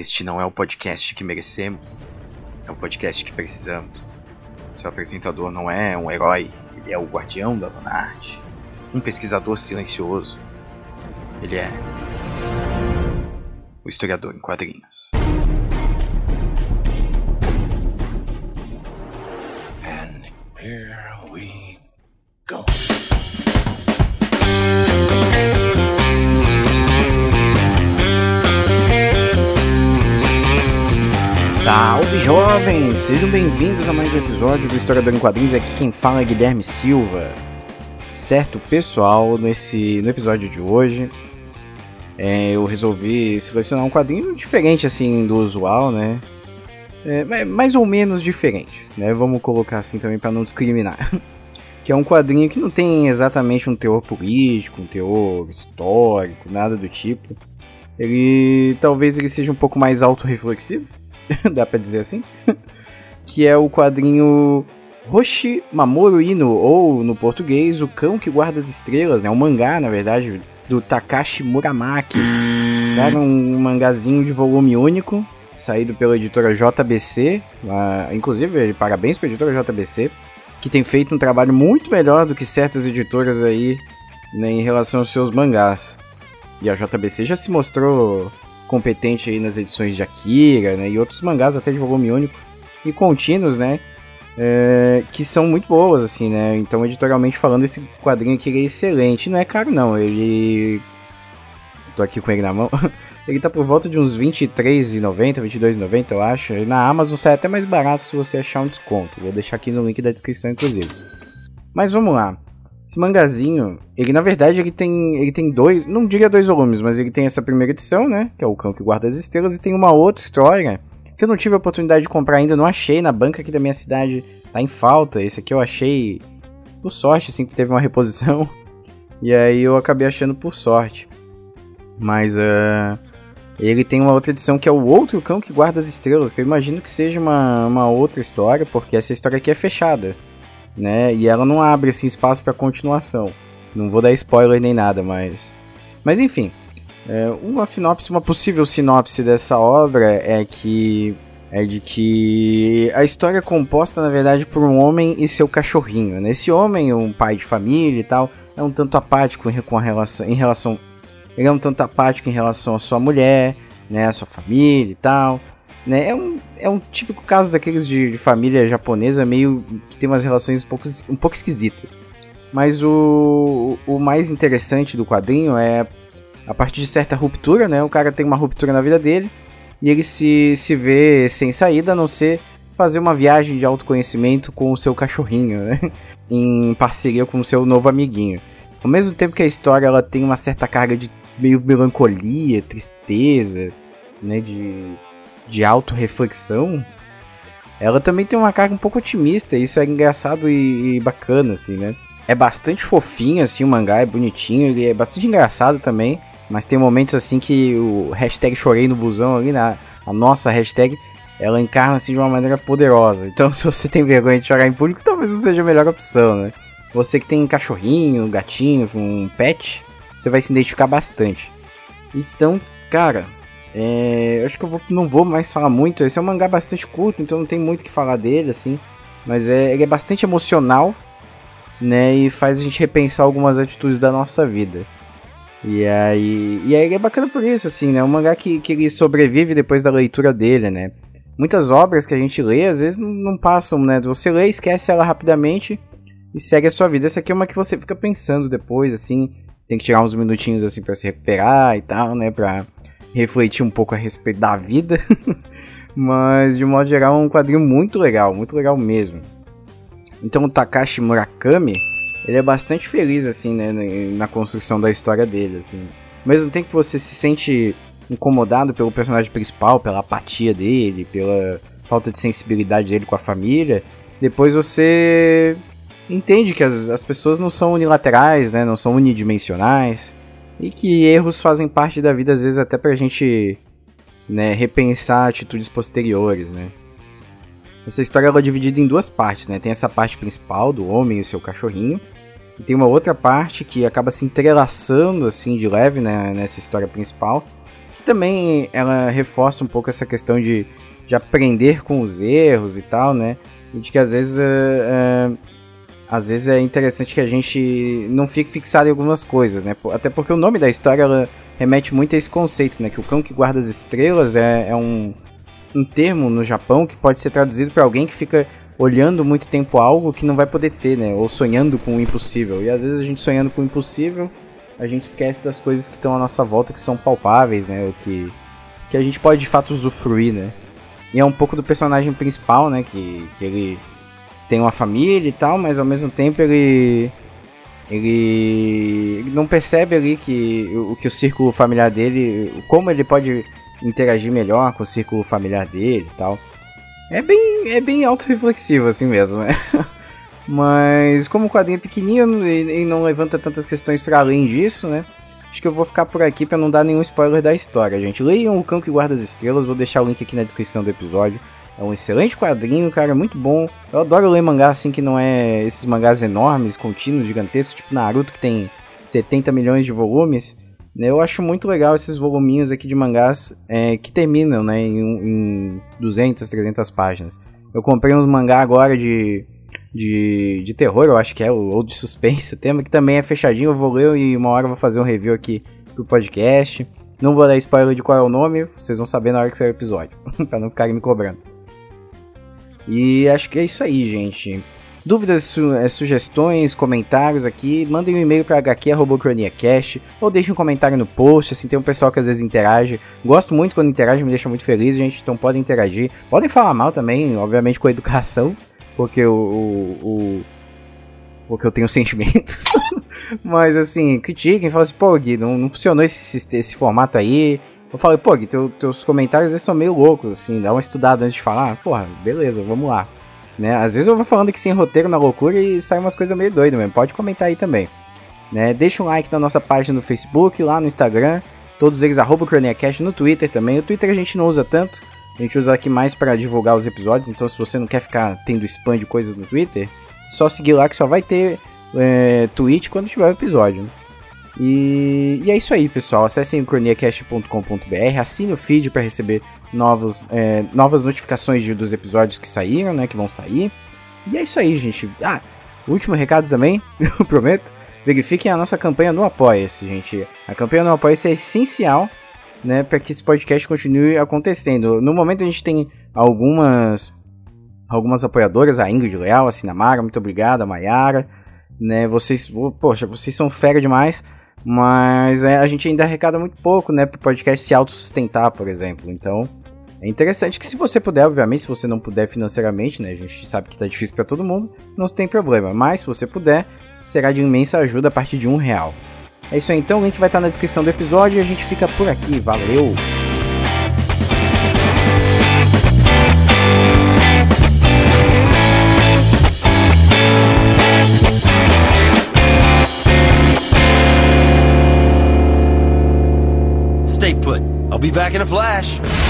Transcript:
Este não é o podcast que merecemos, é o podcast que precisamos. Seu apresentador não é um herói, ele é o guardião da arte, um pesquisador silencioso. Ele é o historiador em quadrinhos. And here we go. Salve jovens! Sejam bem-vindos a mais um episódio do Historiador em Quadrinhos. Aqui quem fala é Guilherme Silva. Certo, pessoal, nesse, no episódio de hoje é, eu resolvi selecionar um quadrinho diferente assim do usual, né? É, mais ou menos diferente, né? Vamos colocar assim também para não discriminar. que é um quadrinho que não tem exatamente um teor político, um teor histórico, nada do tipo. Ele talvez ele seja um pouco mais autorreflexivo, dá pra dizer assim, que é o quadrinho Hoshi Mamoru Ino, ou no português, O Cão que Guarda as Estrelas, né? Um mangá, na verdade, do Takashi Muramaki. Era um mangazinho de volume único, saído pela editora JBC. Uh, inclusive, parabéns pra editora JBC, que tem feito um trabalho muito melhor do que certas editoras aí né, em relação aos seus mangás. E a JBC já se mostrou competente aí nas edições de Akira, né, e outros mangás até de volume único e contínuos, né, é, que são muito boas, assim, né, então editorialmente falando, esse quadrinho aqui é excelente, não é caro não, ele... tô aqui com ele na mão, ele tá por volta de uns R$23,90, R$22,90 eu acho, na Amazon sai até mais barato se você achar um desconto, vou deixar aqui no link da descrição inclusive. Mas vamos lá, esse mangazinho, ele na verdade ele tem, ele tem dois, não diria dois volumes, mas ele tem essa primeira edição, né? Que é o Cão que Guarda as Estrelas, e tem uma outra história que eu não tive a oportunidade de comprar ainda, não achei na banca aqui da minha cidade, tá em falta. Esse aqui eu achei por sorte, assim, que teve uma reposição. E aí eu acabei achando por sorte. Mas uh, ele tem uma outra edição que é o Outro Cão que Guarda as Estrelas, que eu imagino que seja uma, uma outra história, porque essa história aqui é fechada né? E ela não abre assim espaço para continuação. Não vou dar spoiler nem nada, mas mas enfim, é, uma sinopse, uma possível sinopse dessa obra é que é de que a história é composta na verdade por um homem e seu cachorrinho. Né? Esse homem, um pai de família e tal, é um tanto apático em, com relação, em relação ele é um tanto apático em relação à sua mulher, né, à sua família e tal. Né? É, um, é um típico caso daqueles de, de, família japonesa meio que tem umas relações um pouco, um pouco esquisitas. Mas o, o mais interessante do quadrinho é a partir de certa ruptura, né? O cara tem uma ruptura na vida dele e ele se, se vê sem saída a não ser fazer uma viagem de autoconhecimento com o seu cachorrinho, né? em parceria com o seu novo amiguinho. Ao mesmo tempo que a história ela tem uma certa carga de meio melancolia, tristeza, né? De de autorreflexão, ela também tem uma carga um pouco otimista. Isso é engraçado e, e, bacana, assim, né? É bastante fofinho, assim, o mangá é bonitinho, ele é bastante engraçado também. Mas tem momentos, assim, que o hashtag chorei no busão ali, na, a nossa hashtag, ela encarna, assim, de uma maneira poderosa. Então, se você tem vergonha de chorar em público, talvez não seja a melhor opção, né? Você que tem cachorrinho, gatinho, um pet, você vai se identificar bastante. Então, cara, é, acho que eu vou, não vou mais falar muito. Esse é um mangá bastante curto, então não tem muito o que falar dele, assim. Mas é, ele é bastante emocional, né? E faz a gente repensar algumas atitudes da nossa vida. E aí, e aí é bacana por isso, assim, né? Um mangá que, que ele sobrevive depois da leitura dele, né? Muitas obras que a gente lê, às vezes não passam, né? Você lê, esquece ela rapidamente e segue a sua vida. Essa aqui é uma que você fica pensando depois, assim. Tem que tirar uns minutinhos, assim, para se recuperar e tal, né? Pra refletir um pouco a respeito da vida. Mas de modo geral é um quadrinho muito legal, muito legal mesmo. Então o Takashi Murakami, ele é bastante feliz assim, né, na construção da história dele, assim. Mesmo tempo que você se sente incomodado pelo personagem principal, pela apatia dele, pela falta de sensibilidade dele com a família, depois você entende que as, as pessoas não são unilaterais, né, não são unidimensionais e que erros fazem parte da vida, às vezes, até pra gente né, repensar atitudes posteriores, né? Essa história ela é dividida em duas partes, né? Tem essa parte principal do homem e o seu cachorrinho, e tem uma outra parte que acaba se entrelaçando assim de leve né, nessa história principal, que também ela reforça um pouco essa questão de, de aprender com os erros e tal, né? E de que às vezes, uh, uh, às vezes é interessante que a gente não fique fixado em algumas coisas, né? Até porque o nome da história ela remete muito a esse conceito, né? Que o cão que guarda as estrelas é, é um, um termo no Japão que pode ser traduzido para alguém que fica olhando muito tempo algo que não vai poder ter, né? Ou sonhando com o impossível. E às vezes a gente sonhando com o impossível, a gente esquece das coisas que estão à nossa volta que são palpáveis, né? O que que a gente pode de fato usufruir, né? E é um pouco do personagem principal, né? Que, que ele tem uma família e tal, mas ao mesmo tempo ele ele, não percebe ali que o que o círculo familiar dele, como ele pode interagir melhor com o círculo familiar dele e tal. É bem, é bem autorreflexivo assim mesmo, né? Mas como o quadrinho é pequenininho e, não levanta tantas questões para além disso, né? Acho que eu vou ficar por aqui para não dar nenhum spoiler da história, gente. Leiam O Cão que Guarda as Estrelas, vou deixar o link aqui na descrição do episódio. É um excelente quadrinho, cara, muito bom. Eu adoro ler mangá assim que não é esses mangás enormes, contínuos, gigantescos, tipo Naruto que tem 70 milhões de volumes. Eu acho muito legal esses voluminhos aqui de mangás é, que terminam né, em, em 200, 300 páginas. Eu comprei um mangá agora de, de, de terror, eu acho que é, ou de suspense, o tema que também é fechadinho. Eu vou ler e uma hora eu vou fazer um review aqui pro podcast. Não vou dar spoiler de qual é o nome, vocês vão saber na hora que sair o episódio, pra não ficarem me cobrando. E acho que é isso aí, gente. Dúvidas, su é, sugestões, comentários aqui, mandem um e-mail para hq.croniacast ou deixem um comentário no post, assim, tem um pessoal que às vezes interage. Gosto muito quando interage, me deixa muito feliz, gente, então podem interagir. Podem falar mal também, obviamente com educação, porque o, o, o porque eu tenho sentimentos. Mas assim, critiquem, falem assim, pô, Gui, não, não funcionou esse, esse formato aí. Eu falei, pô, Gui, teu, teus comentários são meio loucos, assim, dá uma estudada antes de falar. Porra, beleza, vamos lá. Né? Às vezes eu vou falando aqui sem roteiro na loucura e sai umas coisas meio doidas mesmo. Pode comentar aí também. Né? Deixa um like na nossa página no Facebook, lá no Instagram. Todos eles, arroba CroniaCast no Twitter também. O Twitter a gente não usa tanto. A gente usa aqui mais para divulgar os episódios. Então se você não quer ficar tendo spam de coisas no Twitter, só seguir lá que só vai ter é, tweet quando tiver o episódio. Né? E, e, é isso aí, pessoal. Acessem o croniacast.com.br, assine o feed para receber novos, é, novas notificações de, dos episódios que saíram, né? Que vão sair. E é isso aí, gente. Ah, último recado também, eu prometo. Verifiquem a nossa campanha no Apoia-se, gente. A campanha no Apoia-se é essencial, né, para que esse podcast continue acontecendo. No momento a gente tem algumas algumas apoiadoras, a Ingrid Leal, a Sinamara, muito obrigado, a Mayara, né? Vocês, poxa, vocês são fera demais. Mas é, a gente ainda arrecada muito pouco, né, para o podcast se autossustentar, por exemplo. Então, é interessante que se você puder, obviamente, se você não puder financeiramente, né, a gente sabe que tá difícil para todo mundo, não tem problema. Mas se você puder, será de imensa ajuda a partir de um real. É isso aí então, o link vai estar na descrição do episódio e a gente fica por aqui. Valeu! I'll be back in a flash.